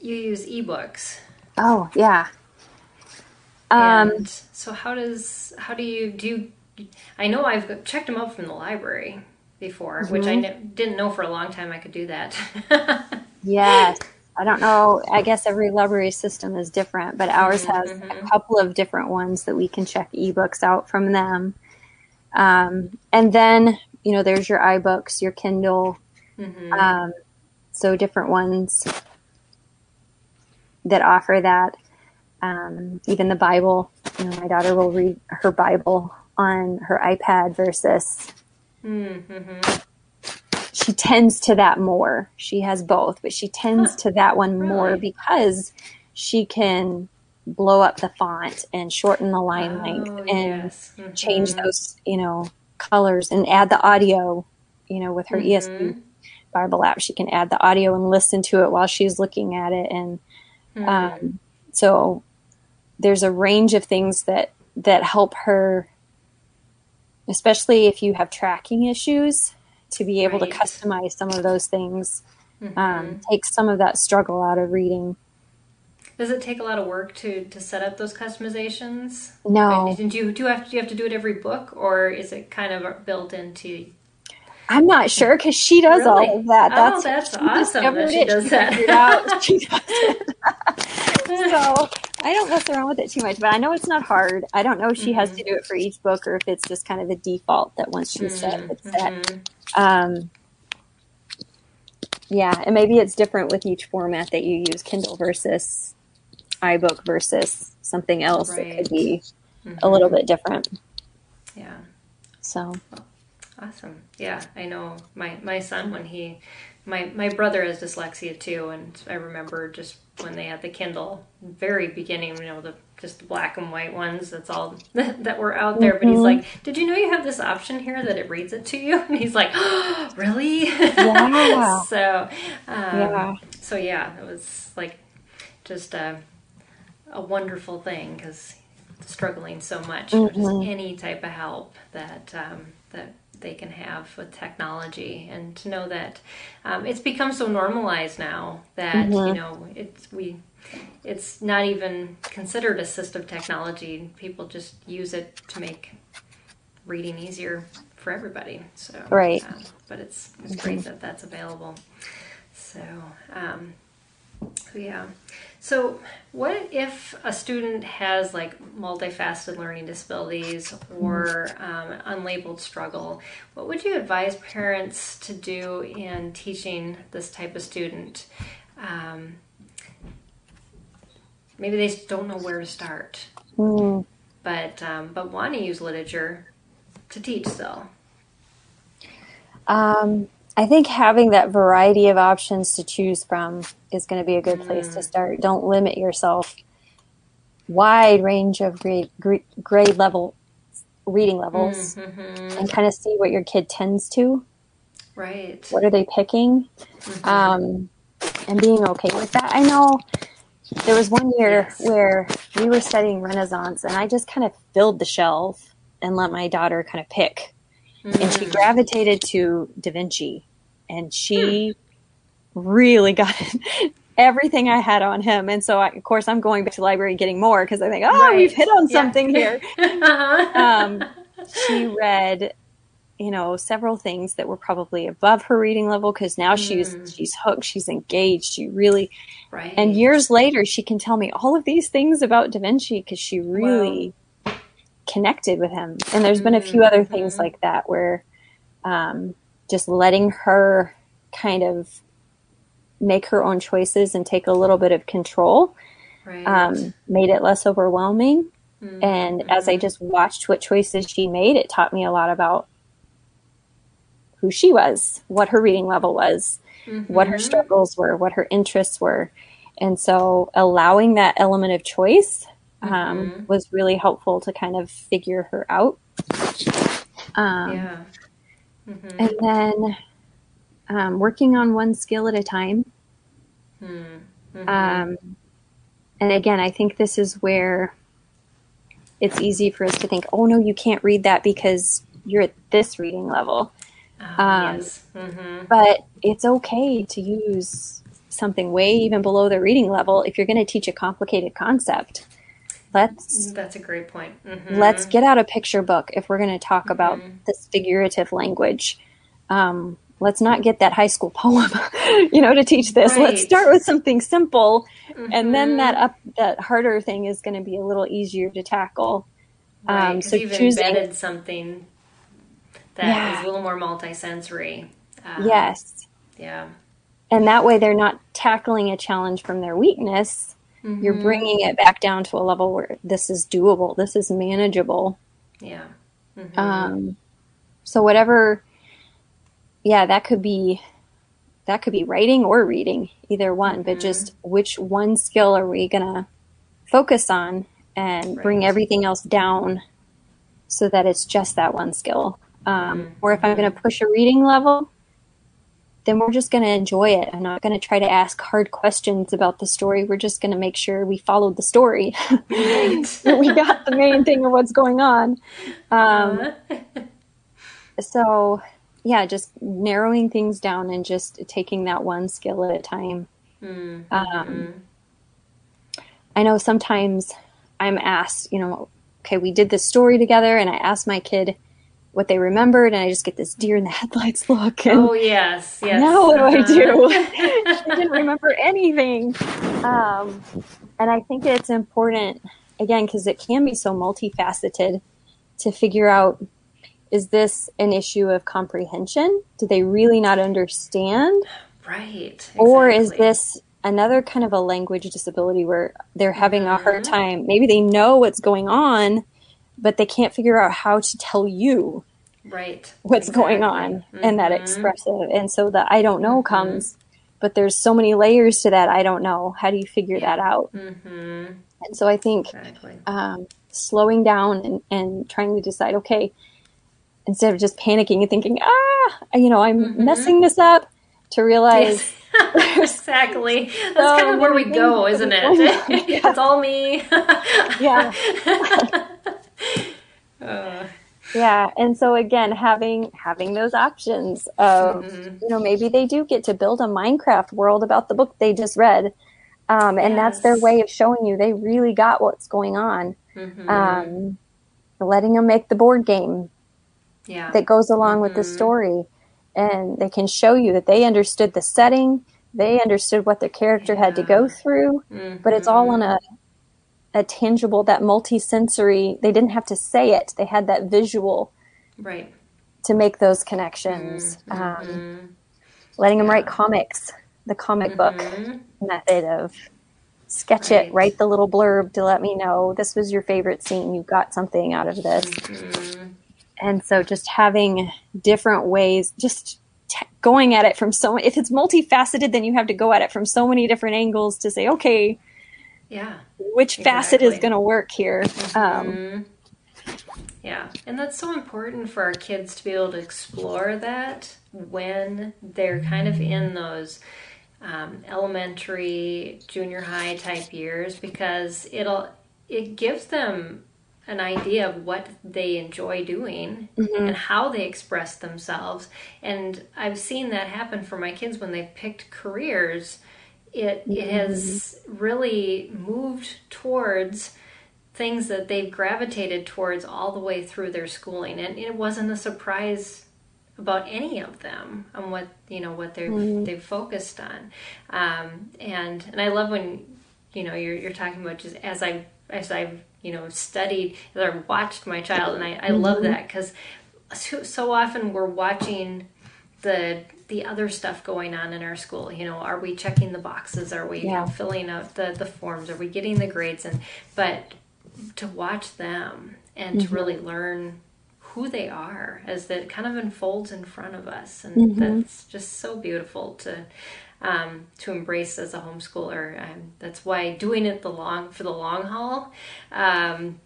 you use ebooks. oh yeah um, and so how does how do you do you, I know I've checked them out from the library before, which I Mm-hmm. didn't know for a long time I could do that. yes i don't know i guess every library system is different but ours has a couple of different ones that we can check ebooks out from them um, and then you know there's your ibooks your kindle Mhm. um, so different ones that offer that um, even the bible you know my daughter will read her bible on her ipad versus Mhm. she tends to that more she has both but she tends to that one more because she can blow up the font and shorten the line length Oh, and yes. Mhm. change those you know colors and add the audio you know with her Mhm. esv bible app she can add the audio and listen to it while she's looking at it and Mhm. um, so there's a range of things that that help her especially if you have tracking issues to be able Right. to customize some of those things Mhm. um, take some of that struggle out of reading Does it take a lot of work to, to set up those customizations? no do you do you have do you have to do it every book, or is it kind of built into? I'm not sure because she does Really? all of that Oh, that's, that's awesome that she does that. figured it out. She does it. so I don't mess around with it too much, but I know it's not hard. I don't know if she Mm-hmm. has to do it for each book or if it's just kind of the default that once she's set, it's set. Mhm. Um, yeah, and maybe it's different with each format that you use, Kindle versus iBook versus something else. It could be a little bit different. Yeah. So Awesome. Yeah, I know my my son when he my my brother has dyslexia too, and I remember just when they had the Kindle, very beginning, you know, the just the black and white ones. That's all that were out there. But he's Mhm. like, "Did you know you have this option here that it reads it to you?" And he's like, oh, "Really?" Yeah. so, um, Yeah. So yeah, it was like just a a wonderful thing because struggling so much. Mm-hmm. Just any type of help that um, that they can have with technology, and to know that um, it's become so normalized now that mm-hmm. you know it's we it's not even considered assistive technology. People just use it to make reading easier for everybody. So right, uh, but it's it's great that that's available. So um, yeah. So, what if a student has like multifaceted learning disabilities or um, unlabeled struggle? What would you advise parents to do in teaching this type of student? Um, maybe they don't know where to start, mm. but um, but want to use literature to teach still. Um, I think having that variety of options to choose from is going to be a good place mm. to start. Don't limit yourself. Wide range of grade, grade level reading levels mm-hmm. and kind of see what your kid tends to. Right. What are they picking? Mm-hmm. Um, and being okay with that. I know there was one year yes. where we were studying Renaissance and I just kind of filled the shelf and let my daughter kind of pick. Mm-hmm. And she mm. gravitated to Da Vinci and she really got everything I had on him. And so, I, of course, I'm going back to the library getting more because I think, oh, right. we've hit on something yeah. here. um, she read, you know, several things that were probably above her reading level because now mm. she's she's hooked, she's engaged, she really. Right. And years later, she can tell me all of these things about Da Vinci because she really connected with him. And there's been a few other things mm-hmm. like that where. Um, just letting her kind of make her own choices and take a little bit of control right. um, made it less overwhelming. Mm-hmm. And as I just watched what choices she made, it taught me a lot about who she was, what her reading level was, mm-hmm. what her mm-hmm. struggles were, what her interests were. And so allowing that element of choice um, mm-hmm. was really helpful to kind of figure her out. Um, yeah. Mm-hmm. And then um, working on one skill at a time. Mm-hmm. Um, and again, I think this is where it's easy for us to think, oh no, you can't read that because you're at this reading level. Oh, um, yes. mm-hmm. But it's okay to use something way even below the reading level if you're going to teach a complicated concept. Let's That's a great point. Mm-hmm. Let's get out a picture book if we're going to talk mm-hmm. about this figurative language. Um, let's not get that high school poem, you know, to teach this. Right. Let's start with something simple, mm-hmm. and then that up that harder thing is going to be a little easier to tackle. Right, um, so you've choosing, embedded something that yeah. is a little more multisensory. Um, yes. Yeah. And that way, they're not tackling a challenge from their weakness Mm-hmm. You're bringing it back down to a level where this is doable, this is manageable. Yeah. Mm-hmm. Um, so whatever, yeah, that could be that could be writing or reading, either one. Mm-hmm. But just which one skill are we gonna focus on and right. bring everything else down so that it's just that one skill. Um, mm-hmm. Or if I'm going to push a reading level, then we're just going to enjoy it. I'm not going to try to ask hard questions about the story. We're just going to make sure we followed the story. we got the main thing of what's going on. Um, uh-huh. so, yeah, just narrowing things down and just taking that one skill at a time. Mm-hmm. Um, I know sometimes I'm asked, you know, okay, we did this story together, and I asked my kid, what they remembered, and I just get this deer in the headlights look. And oh yes, yes. Now what do I do? Uh-huh. she didn't remember anything, um, and I think it's important again because it can be so multifaceted to figure out is this an issue of comprehension? Do they really not understand? Right. Exactly. Or is this another kind of a language disability where they're having a hard mm-hmm. time? Maybe they know what's going on, but they can't figure out how to tell you right what's exactly. going on mm-hmm. and that expressive and so the i don't know mm-hmm. comes but there's so many layers to that i don't know how do you figure that out mm-hmm. and so i think exactly. um, slowing down and, and trying to decide okay instead of just panicking and thinking ah you know i'm mm-hmm. messing this up to realize exactly. That's so kind of where we go, isn't it? It's all me. yeah. Uh. Yeah, and so again, having having those options of mm-hmm. you know maybe they do get to build a Minecraft world about the book they just read, um, and yes. that's their way of showing you they really got what's going on. Mm-hmm. Um, letting them make the board game yeah. that goes along mm-hmm. with the mm-hmm. story, and they can show you that they understood the setting, they understood what their character yeah. had to go through, but it's all on a a tangible, that multi-sensory. They didn't have to say it; they had that visual, right, to make those connections. Mm-hmm. Um, letting them write comics, the comic book mm-hmm. method of sketch right. it, write the little blurb to let me know this was your favorite scene. You got something out of this. Mm-hmm. And so just having different ways, just t- going at it from so if it's multifaceted, then you have to go at it from so many different angles to say, okay, yeah, which exactly. facet is going to work here? Mm-hmm. Um, yeah, and that's so important for our kids to be able to explore that when they're kind of in those um, elementary, junior high type years because it'll it gives them an idea of what they enjoy doing mm-hmm. and how they express themselves. And I've seen that happen for my kids when they've picked careers. It mm-hmm. it has really moved towards things that they've gravitated towards all the way through their schooling and it wasn't a surprise about any of them on what you know what they've mm-hmm. they've focused on, um, and and I love when you know you're you're talking about just as I as I've you know studied or watched my child, and I, I mm-hmm. love that because so, so often we're watching the the other stuff going on in our school you know are we checking the boxes are we yeah. filling out the the forms are we getting the grades and but to watch them and mm-hmm. to really learn who they are as that kind of unfolds in front of us and mm-hmm. that's just so beautiful to um, to embrace as a homeschooler and that's why doing it the long for the long haul um,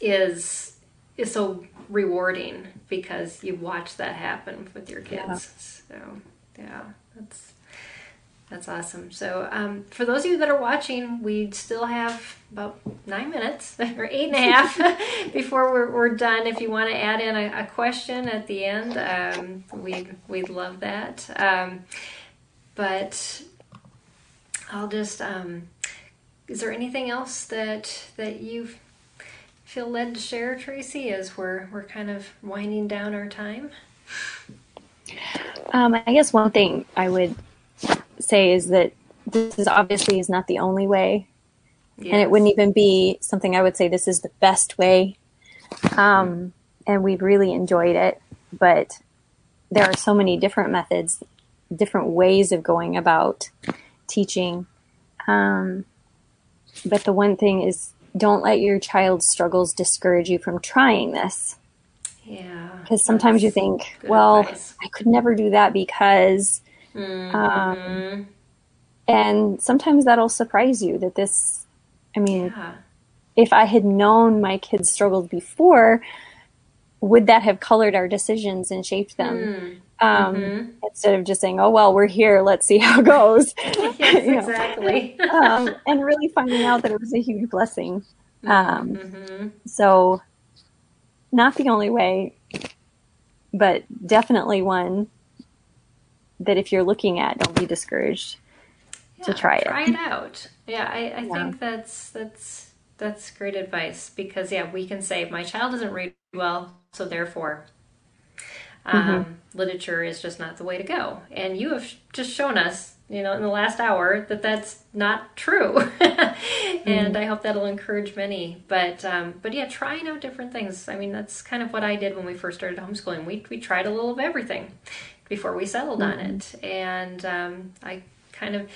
is is so rewarding because you watch that happen with your kids yeah. so yeah that's that's awesome. So, um, for those of you that are watching, we still have about nine minutes or eight and a half before we're, we're, done. If you want to add in a, a question at the end, um, we'd, we'd love that. Um, but I'll just, um, is there anything else that, that you feel led to share, Tracy, as we're, we're kind of winding down our time? Um, I guess one thing I would say is that this is obviously is not the only way, yes. and it wouldn't even be something I would say this is the best way. Um, and we've really enjoyed it, but there are so many different methods, different ways of going about teaching. Um, but the one thing is, don't let your child's struggles discourage you from trying this. Yeah. Because sometimes you think, well, advice. I could never do that because Mm-hmm. Um, and sometimes that'll surprise you that this, I mean, yeah. if I had known my kids struggled before, would that have colored our decisions and shaped them? Mm. Um, mm-hmm. Instead of just saying, "Oh well, we're here. Let's see how it goes." yes, exactly. um, and really finding out that it was a huge blessing. Um, mm-hmm. So, not the only way, but definitely one that if you're looking at, don't be discouraged yeah, to try it. Try it out. Yeah, I, I yeah. think that's that's that's great advice because yeah, we can say my child doesn't read well, so therefore um, mm-hmm. literature is just not the way to go. And you have just shown us, you know, in the last hour that that's not true. and mm-hmm. I hope that'll encourage many. But um, but yeah, trying out different things. I mean, that's kind of what I did when we first started homeschooling. We we tried a little of everything before we settled mm-hmm. on it. And um, I kind of,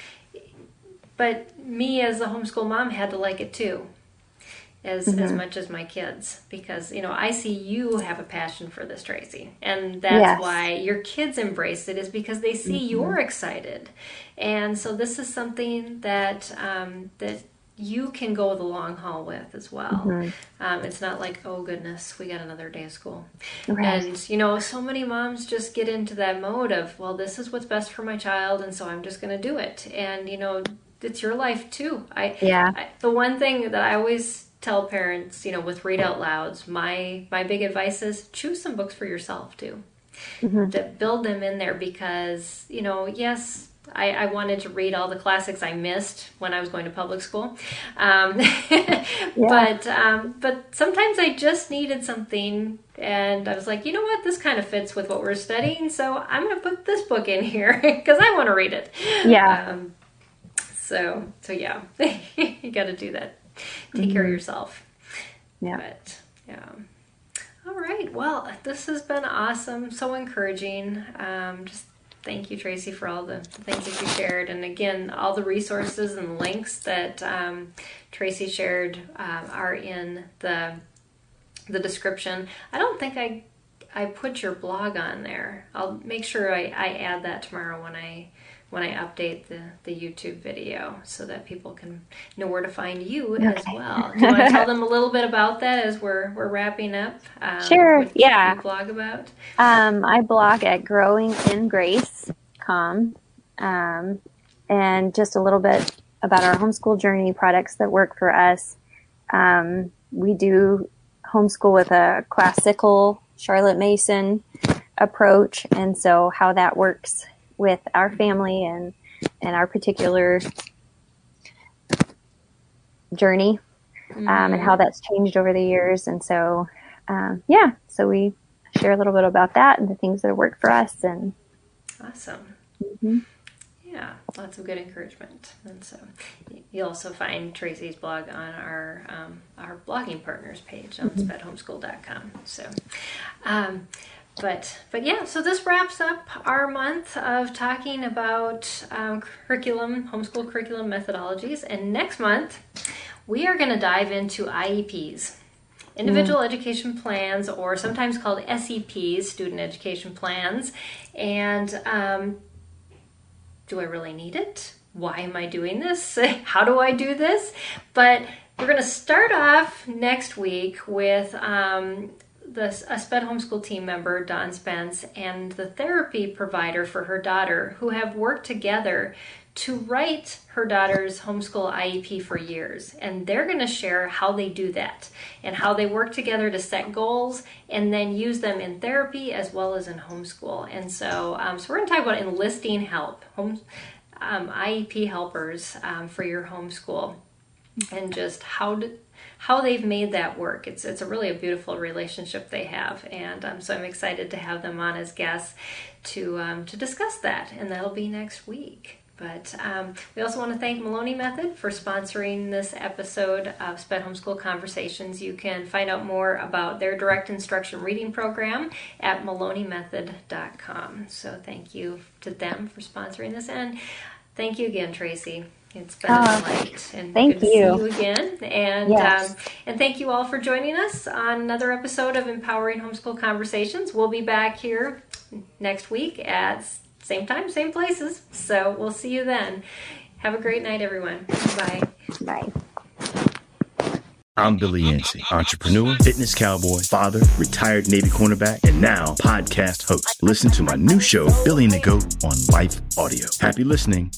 but me as a homeschool mom had to like it too. As, mm-hmm. as much as my kids because you know I see you have a passion for this Tracy and that's yes. why your kids embrace it is because they see mm-hmm. you're excited and so this is something that um, that you can go the long haul with as well. Mm-hmm. Um, it's not like, oh goodness, we got another day of school. Right. And, you know, so many moms just get into that mode of, well, this is what's best for my child, and so I'm just going to do it. And, you know, it's your life too. I, yeah. I, the one thing that I always tell parents, you know, with read out louds, my, my big advice is choose some books for yourself too. Mm-hmm. To build them in there because, you know, yes, I, I, wanted to read all the classics I missed when I was going to public school, um, yeah. but um, but sometimes I just needed something, and I was like, you know what, this kind of fits with what we're studying, so I'm going to put this book in here because I want to read it. Yeah. Um, so so yeah, you got to do that. Take mm-hmm. care of mm-hmm. yourself. Yeah. But yeah. All right. Well, this has been awesome. So encouraging. Um, just thank you, Tracy, for all the things that you shared. And again, all the resources and links that um, Tracy shared um, are in the the description. I don't think I I put your blog on there. I'll make sure I, I add that tomorrow when I when I update the, the YouTube video so that people can know where to find you okay. as well. Do you want to tell them a little bit about that as we're, we're wrapping up? Um, sure, yeah. blog about? Um, I blog at growingingrace.com um, and just a little bit about our homeschool journey products that work for us. Um, we do homeschool with a classical Charlotte Mason approach, and so how that works with our family and and our particular journey mm-hmm. um, and how mm-hmm. that's changed over the years. And so, um, yeah, so we share a little bit about that and the things that work for us. And awesome. Mm-hmm. Yeah, lots of good encouragement. And so you'll also find Tracy's blog on our um, our blogging partners page on mm-hmm. spedhomeschool.com. So, um, but but yeah so this wraps up our month of talking about um, curriculum homeschool curriculum methodologies. And next month we are going to dive into ieps individual mm. education plans or sometimes called seps student education plans. And um, do i really need it? Why am i doing this? How do i do this? But we're going to start off next week with um, the, a SPED homeschool team member, Dawn Spence, and the therapy provider for her daughter, who have worked together to write her daughter's homeschool IEP for years. And they're going to share how they do that and how they work together to set goals and then use them in therapy as well as in homeschool. And so, um, so we're going to talk about enlisting help, home, um, IEP helpers um, for your homeschool, and just how to how they've made that work. It's it's a really a beautiful relationship they have, and um, so I'm excited to have them on as guests to um, to discuss that, and that'll be next week. But um, we also want to thank Maloney Method for sponsoring this episode of SPED Homeschool Conversations. You can find out more about their direct instruction reading program at maloneymethod.com. So thank you to them for sponsoring this, and thank you again, Tracy. It's been uh, a delight, and thank you. you. you again. And yes. um, and thank you all for joining us on another episode of Empowering Homeschool Conversations. We'll be back here next week at same time, same places. So we'll see you then. Have a great night, everyone. Bye. Bye. I'm Billy Yancey, entrepreneur, fitness cowboy, father, retired Navy cornerback, and now podcast host. Listen to my new show, Billy and the Goat, on Life Audio. Happy listening.